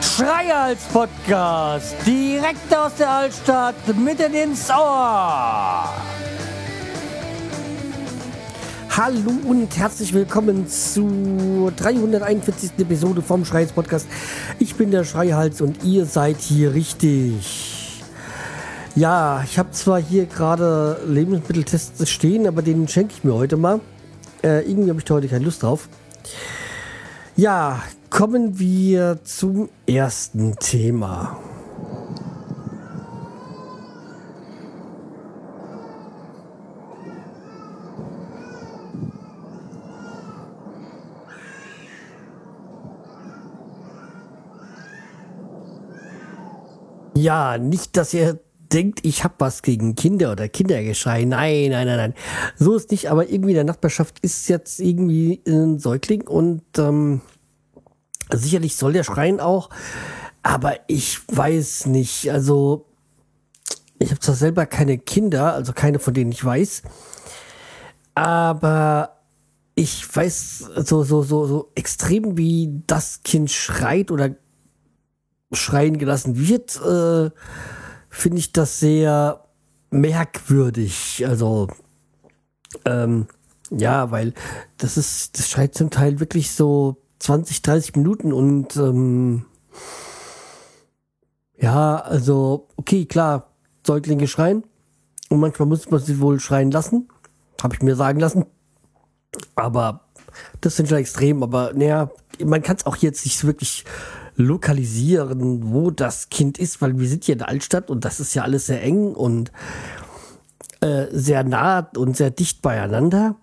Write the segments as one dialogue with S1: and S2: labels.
S1: Schreihals Podcast, direkt aus der Altstadt, mitten ins Ohr. Hallo und herzlich willkommen zur 341. Episode vom Schreihals Podcast. Ich bin der Schreihals und ihr seid hier richtig. Ja, ich habe zwar hier gerade Lebensmitteltests stehen, aber den schenke ich mir heute mal. Äh, irgendwie habe ich da heute keine Lust drauf. Ja, kommen wir zum ersten Thema. Ja, nicht, dass ihr denkt, ich habe was gegen Kinder oder Kindergeschrei. Nein, nein, nein, nein. So ist nicht, aber irgendwie in der Nachbarschaft ist jetzt irgendwie ein Säugling und ähm, sicherlich soll der schreien auch, aber ich weiß nicht. Also, ich habe zwar selber keine Kinder, also keine von denen ich weiß, aber ich weiß so, so, so, so extrem, wie das Kind schreit oder schreien gelassen wird, äh, finde ich das sehr merkwürdig. Also, ähm, ja, weil das ist, das schreit zum Teil wirklich so 20, 30 Minuten und ähm, ja, also, okay, klar, Säuglinge schreien und manchmal muss man sie wohl schreien lassen, habe ich mir sagen lassen. Aber das sind schon extrem, aber naja, man kann es auch jetzt nicht wirklich lokalisieren, wo das Kind ist, weil wir sind hier in der Altstadt und das ist ja alles sehr eng und äh, sehr nah und sehr dicht beieinander.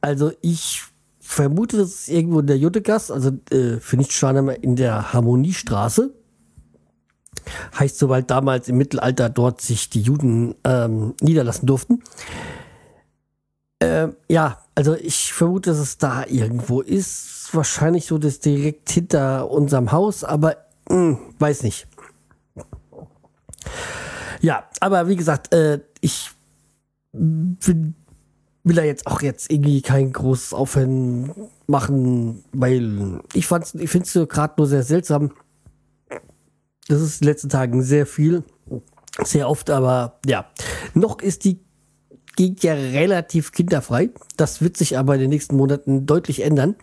S1: Also ich vermute, das ist irgendwo in der Juttegasse, also äh, für Nichtschwaner in der Harmoniestraße. Heißt so, weil damals im Mittelalter dort sich die Juden ähm, niederlassen durften. Äh, ja, also ich vermute, dass es da irgendwo ist. Wahrscheinlich so das direkt hinter unserem Haus, aber mh, hm, weiß nicht. Ja, aber wie gesagt, äh, ich will, will da jetzt auch jetzt irgendwie kein großes Aufhören machen, weil ich ich finde es gerade nur sehr seltsam. Das ist in den letzten Tagen sehr viel, sehr oft, aber ja, noch ist die Gegend ja relativ kinderfrei. Das wird sich aber in den nächsten Monaten deutlich ändern.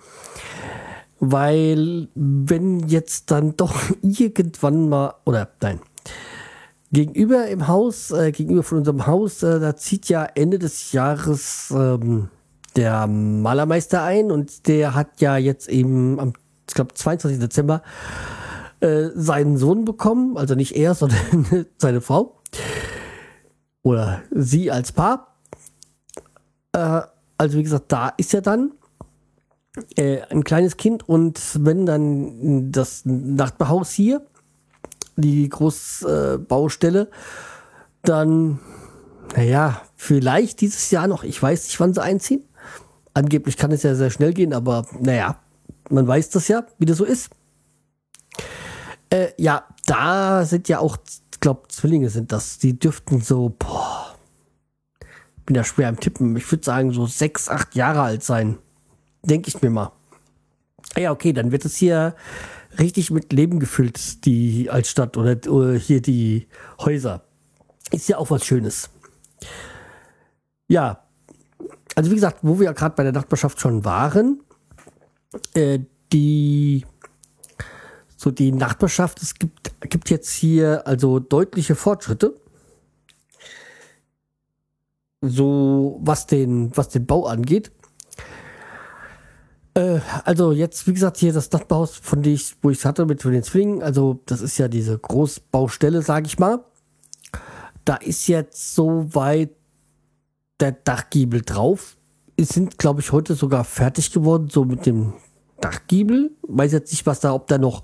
S1: Weil wenn jetzt dann doch irgendwann mal, oder nein, gegenüber im Haus, äh, gegenüber von unserem Haus, äh, da zieht ja Ende des Jahres ähm, der Malermeister ein und der hat ja jetzt eben am, ich glaube, 22. Dezember äh, seinen Sohn bekommen, also nicht er, sondern seine Frau oder sie als Paar. Äh, also wie gesagt, da ist ja dann äh, ein kleines Kind und wenn dann das Nachbarhaus hier, die Großbaustelle, äh, dann, naja, vielleicht dieses Jahr noch, ich weiß nicht, wann sie einziehen. Angeblich kann es ja sehr schnell gehen, aber naja, man weiß das ja, wie das so ist. Äh, ja, da sind ja auch, ich glaube, Zwillinge sind das. Die dürften so, boah, bin ja schwer am Tippen. Ich würde sagen, so sechs, acht Jahre alt sein. Denke ich mir mal. Ja, okay, dann wird es hier richtig mit Leben gefüllt, die Altstadt oder, oder hier die Häuser. Ist ja auch was Schönes. Ja, also wie gesagt, wo wir ja gerade bei der Nachbarschaft schon waren, äh, die so die Nachbarschaft, es gibt, gibt jetzt hier also deutliche Fortschritte so was den, was den Bau angeht. Äh, also jetzt, wie gesagt, hier das Nachbarhaus, von dem ich, wo ich es hatte mit den Zwillingen, also das ist ja diese Großbaustelle, sage ich mal. Da ist jetzt so weit der Dachgiebel drauf. Es sind, glaube ich, heute sogar fertig geworden, so mit dem Dachgiebel. Weiß jetzt nicht, was da, ob da noch,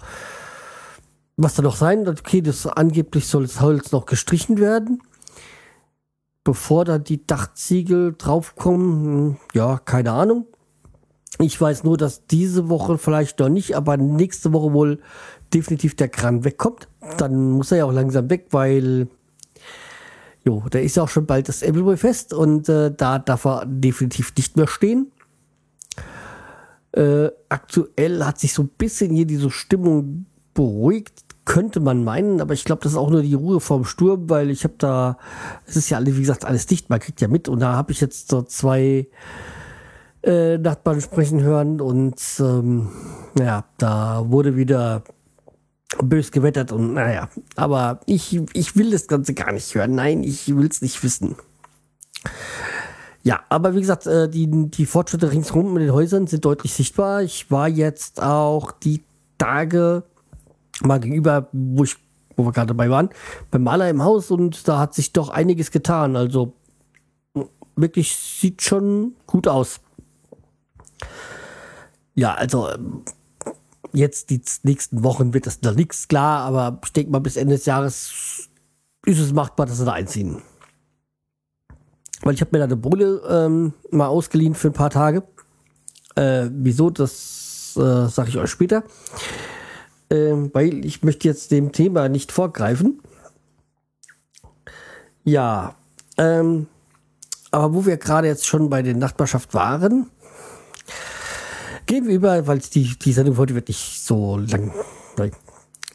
S1: was da noch sein. Okay, das angeblich soll das Holz noch gestrichen werden bevor da die Dachziegel draufkommen, ja, keine Ahnung. Ich weiß nur, dass diese Woche vielleicht noch nicht, aber nächste Woche wohl definitiv der Kran wegkommt. Dann muss er ja auch langsam weg, weil Jo, da ist ja auch schon bald das Appleboy-Fest und äh, da darf er definitiv nicht mehr stehen. Äh, aktuell hat sich so ein bisschen hier diese Stimmung beruhigt, könnte man meinen, aber ich glaube, das ist auch nur die Ruhe vorm Sturm, weil ich habe da, es ist ja alles, wie gesagt, alles dicht, man kriegt ja mit und da habe ich jetzt so zwei äh, Nachbarn sprechen hören und ähm, ja, da wurde wieder bös gewettert und naja, aber ich, ich will das Ganze gar nicht hören. Nein, ich will es nicht wissen. Ja, aber wie gesagt, äh, die, die Fortschritte ringsherum in den Häusern sind deutlich sichtbar. Ich war jetzt auch die Tage mal gegenüber, wo ich, wo wir gerade dabei waren, beim Maler im Haus und da hat sich doch einiges getan. Also wirklich sieht schon gut aus. Ja, also jetzt die nächsten Wochen wird das noch nichts klar, aber ich denke mal, bis Ende des Jahres ist es machbar, dass sie da einziehen. Weil ich habe mir da eine Bohle ähm, mal ausgeliehen für ein paar Tage. Äh, wieso, das äh, sage ich euch später. Ähm, weil ich möchte jetzt dem Thema nicht vorgreifen. Ja, ähm, aber wo wir gerade jetzt schon bei der Nachbarschaft waren, Gehen wir über, weil die, die Sendung heute wird nicht so lang.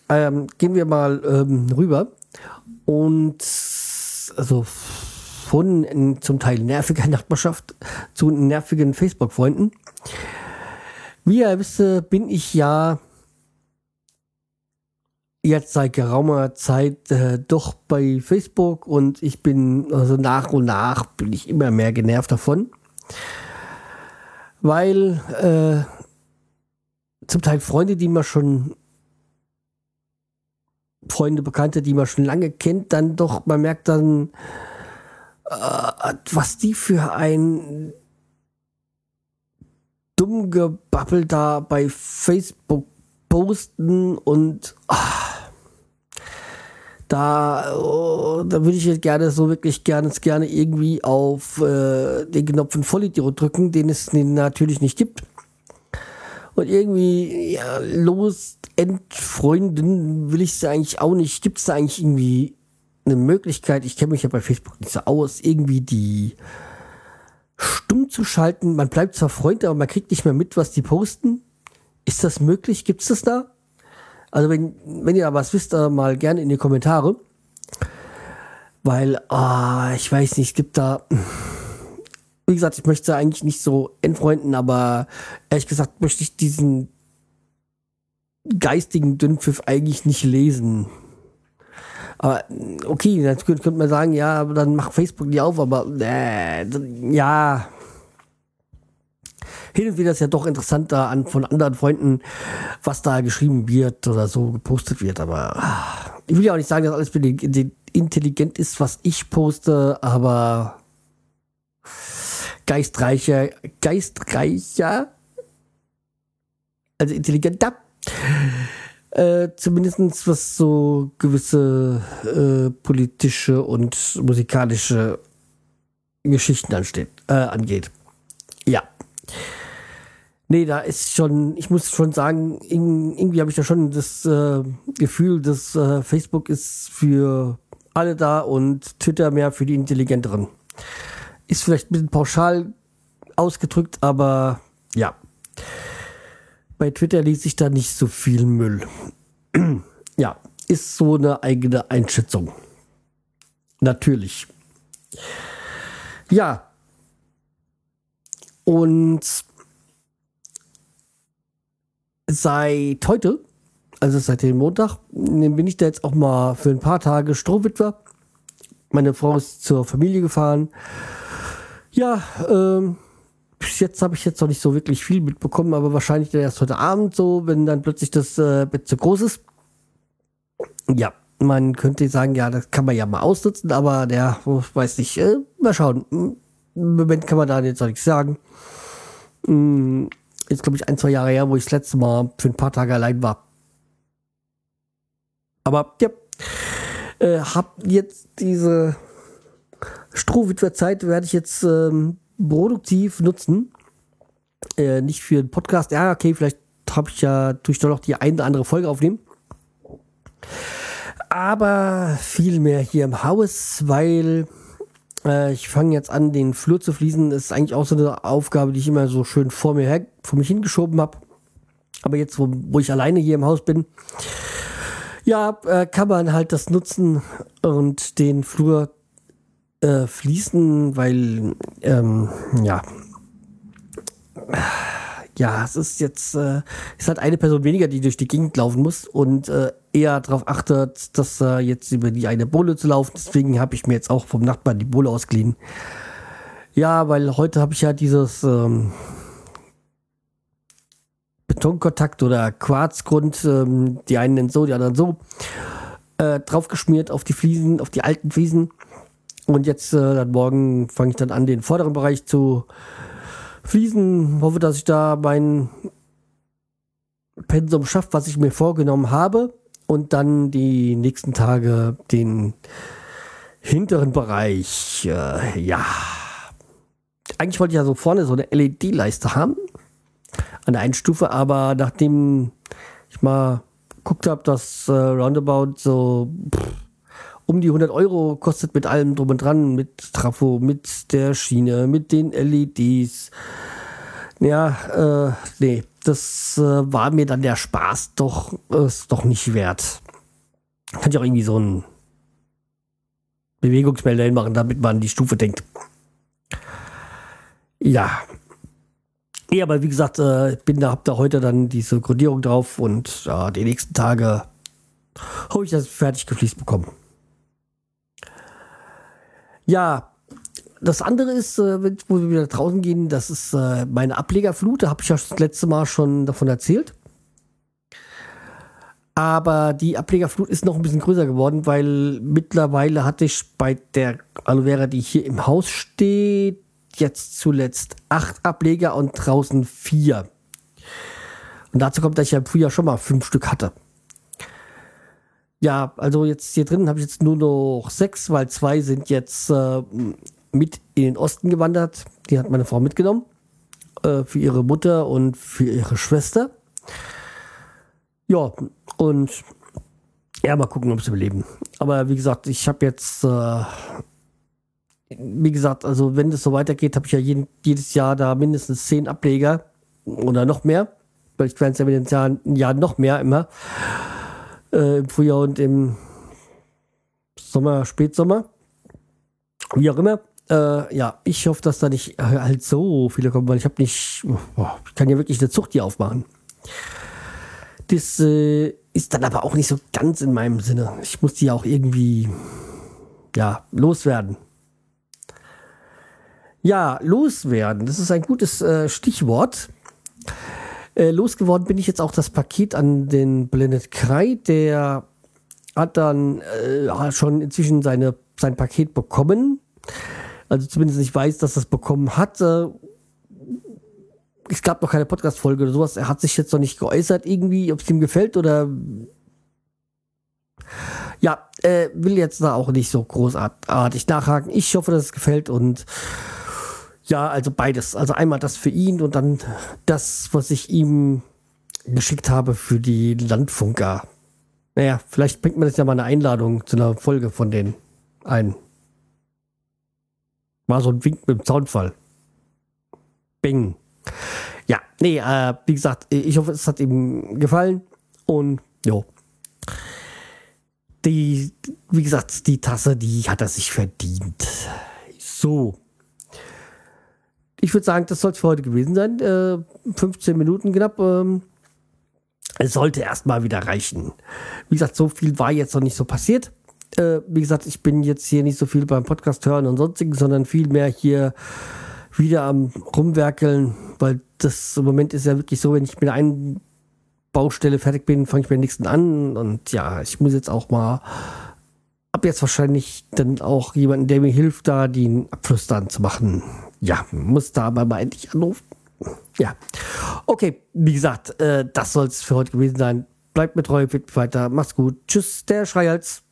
S1: Ähm, gehen wir mal ähm, rüber und also von in, zum Teil nerviger Nachbarschaft zu nervigen Facebook-Freunden. Wie ihr wisst, bin ich ja jetzt seit geraumer Zeit äh, doch bei Facebook und ich bin also nach und nach bin ich immer mehr genervt davon. Weil äh, zum Teil Freunde, die man schon Freunde, Bekannte, die man schon lange kennt, dann doch, man merkt dann, äh, was die für ein dumm Gebabbel da bei Facebook posten und ach, da, oh, da würde ich jetzt gerne so wirklich gerne, gerne irgendwie auf äh, den Knopf von Vollidiot drücken, den es natürlich nicht gibt. Und irgendwie, ja, los, entfreunden will ich es eigentlich auch nicht. Gibt es da eigentlich irgendwie eine Möglichkeit, ich kenne mich ja bei Facebook nicht so aus, irgendwie die stumm zu schalten? Man bleibt zwar Freund, aber man kriegt nicht mehr mit, was die posten. Ist das möglich? Gibt es das da? Also wenn, wenn ihr was wisst, äh, mal gerne in die Kommentare. Weil, oh, ich weiß nicht, es gibt da, wie gesagt, ich möchte eigentlich nicht so entfreunden, aber ehrlich gesagt möchte ich diesen geistigen Dünnpfiff eigentlich nicht lesen. Aber okay, dann könnte man sagen, ja, dann mach Facebook nicht auf, aber äh, ja, hin und wieder ist ja doch interessanter an von anderen Freunden, was da geschrieben wird oder so gepostet wird. Aber ah, ich will ja auch nicht sagen, dass alles intelligent ist, was ich poste, aber geistreicher, geistreicher, also intelligenter. Äh, zumindest was so gewisse äh, politische und musikalische Geschichten ansteht, äh, angeht. Ja. Nee, da ist schon, ich muss schon sagen, irgendwie habe ich da schon das äh, Gefühl, dass äh, Facebook ist für alle da und Twitter mehr für die Intelligenteren. Ist vielleicht ein bisschen pauschal ausgedrückt, aber ja. Bei Twitter liest sich da nicht so viel Müll. ja, ist so eine eigene Einschätzung. Natürlich. Ja. Und seit heute, also seit dem Montag, bin ich da jetzt auch mal für ein paar Tage Strohwitwer. Meine Frau ist zur Familie gefahren. Ja, ähm, bis jetzt habe ich jetzt noch nicht so wirklich viel mitbekommen, aber wahrscheinlich erst heute Abend so, wenn dann plötzlich das äh, Bett zu groß ist. Ja, man könnte sagen, ja, das kann man ja mal ausnutzen, aber der, weiß nicht, äh, mal schauen. Im Moment kann man da jetzt noch nichts sagen. Hm, jetzt glaube ich ein, zwei Jahre her, wo ich das letzte Mal für ein paar Tage allein war. Aber ja, äh, hab jetzt diese Strohwitwerzeit werde ich jetzt ähm, produktiv nutzen. Äh, nicht für einen Podcast. Ja, okay, vielleicht habe ich ja durch noch die eine oder andere Folge aufnehmen. aber viel mehr hier im Haus, weil äh, ich fange jetzt an, den Flur zu fließen. Das ist eigentlich auch so eine Aufgabe, die ich immer so schön vor mir her, vor mich hingeschoben habe. Aber jetzt, wo, wo ich alleine hier im Haus bin, ja, äh, kann man halt das nutzen und den Flur äh, fließen, weil, ähm, ja, ja, es ist jetzt, äh, ist halt eine Person weniger, die durch die Gegend laufen muss und äh, eher darauf achtet, dass äh, jetzt über die eine Bohle zu laufen. Deswegen habe ich mir jetzt auch vom Nachbarn die Bohle ausgeliehen. Ja, weil heute habe ich ja dieses ähm, Betonkontakt oder Quarzgrund, ähm, die einen nennen so, die anderen so, äh, draufgeschmiert auf die Fliesen, auf die alten Fliesen. Und jetzt, äh, dann morgen fange ich dann an, den vorderen Bereich zu fließen. Hoffe, dass ich da mein Pensum schaffe, was ich mir vorgenommen habe. Und dann die nächsten Tage den hinteren Bereich, äh, ja. Eigentlich wollte ich ja so vorne so eine LED-Leiste haben an der einen Stufe, aber nachdem ich mal geguckt habe, dass äh, Roundabout so pff, um die 100 Euro kostet mit allem drum und dran, mit Trafo, mit der Schiene, mit den LEDs. Ja, äh, nee, das äh, war mir dann der Spaß doch, ist doch nicht wert. Kann ich auch irgendwie so ein Bewegungsmelder hinmachen, damit man die Stufe denkt. Ja, ja, aber wie gesagt, äh, bin da, hab da heute dann diese Grundierung drauf und ja, die nächsten Tage hoffe ich, ich fertig gefliest bekomme. Ja, das andere ist, äh, wo wir wieder draußen gehen, das ist äh, meine Ablegerflut. Da habe ich ja das letzte Mal schon davon erzählt. Aber die Ablegerflut ist noch ein bisschen größer geworden, weil mittlerweile hatte ich bei der Aloe Vera, die hier im Haus steht, jetzt zuletzt acht Ableger und draußen vier. Und dazu kommt, dass ich ja im Frühjahr schon mal fünf Stück hatte. Ja, also jetzt hier drin habe ich jetzt nur noch sechs, weil zwei sind jetzt äh, mit in den Osten gewandert. Die hat meine Frau mitgenommen. Äh, für ihre Mutter und für ihre Schwester. Ja, und ja, mal gucken, ob sie überleben. Aber wie gesagt, ich habe jetzt äh, wie gesagt, also wenn das so weitergeht, habe ich ja jeden, jedes Jahr da mindestens zehn Ableger oder noch mehr. Vielleicht werden es ja mit den Jahren, Jahren noch mehr immer. Äh, Im Frühjahr und im Sommer, Spätsommer. Wie auch immer. Äh, ja, ich hoffe, dass da nicht halt so viele kommen, weil ich habe nicht, oh, ich kann ja wirklich eine Zucht hier aufmachen. Das äh, ist dann aber auch nicht so ganz in meinem Sinne. Ich muss die auch irgendwie, ja, loswerden. Ja, loswerden, das ist ein gutes äh, Stichwort. Äh, losgeworden bin ich jetzt auch das Paket an den Blended Krei. Der hat dann äh, schon inzwischen seine, sein Paket bekommen. Also zumindest ich weiß, dass das bekommen hat. Es gab noch keine Podcast-Folge oder sowas. Er hat sich jetzt noch nicht geäußert, irgendwie, ob es ihm gefällt oder. Ja, äh, will jetzt da auch nicht so großartig nachhaken. Ich hoffe, dass es gefällt und ja, also beides. Also einmal das für ihn und dann das, was ich ihm geschickt habe für die Landfunker. Naja, vielleicht bringt mir das ja mal eine Einladung zu einer Folge von denen ein. War so ein Wink mit dem Zaunfall. Bing. Ja, nee, äh, wie gesagt, ich hoffe, es hat ihm gefallen. Und jo. Die, wie gesagt, die Tasse, die hat er sich verdient. So ich würde sagen, das soll es für heute gewesen sein. Äh, 15 Minuten knapp. Ähm, es sollte erstmal wieder reichen. Wie gesagt, so viel war jetzt noch nicht so passiert. Äh, wie gesagt, ich bin jetzt hier nicht so viel beim Podcast hören und sonstigen, sondern viel mehr hier wieder am Rumwerkeln, weil das im Moment ist ja wirklich so, wenn ich mit einer Baustelle fertig bin, fange ich mit der nächsten an und ja, ich muss jetzt auch mal ab jetzt wahrscheinlich dann auch jemanden, der mir hilft, da den Abschluss dann zu machen ja, muss da aber mal endlich anrufen. Ja. Okay, wie gesagt, äh, das soll es für heute gewesen sein. Bleibt mir treu, fit weiter. Macht's gut. Tschüss, der Schreihals.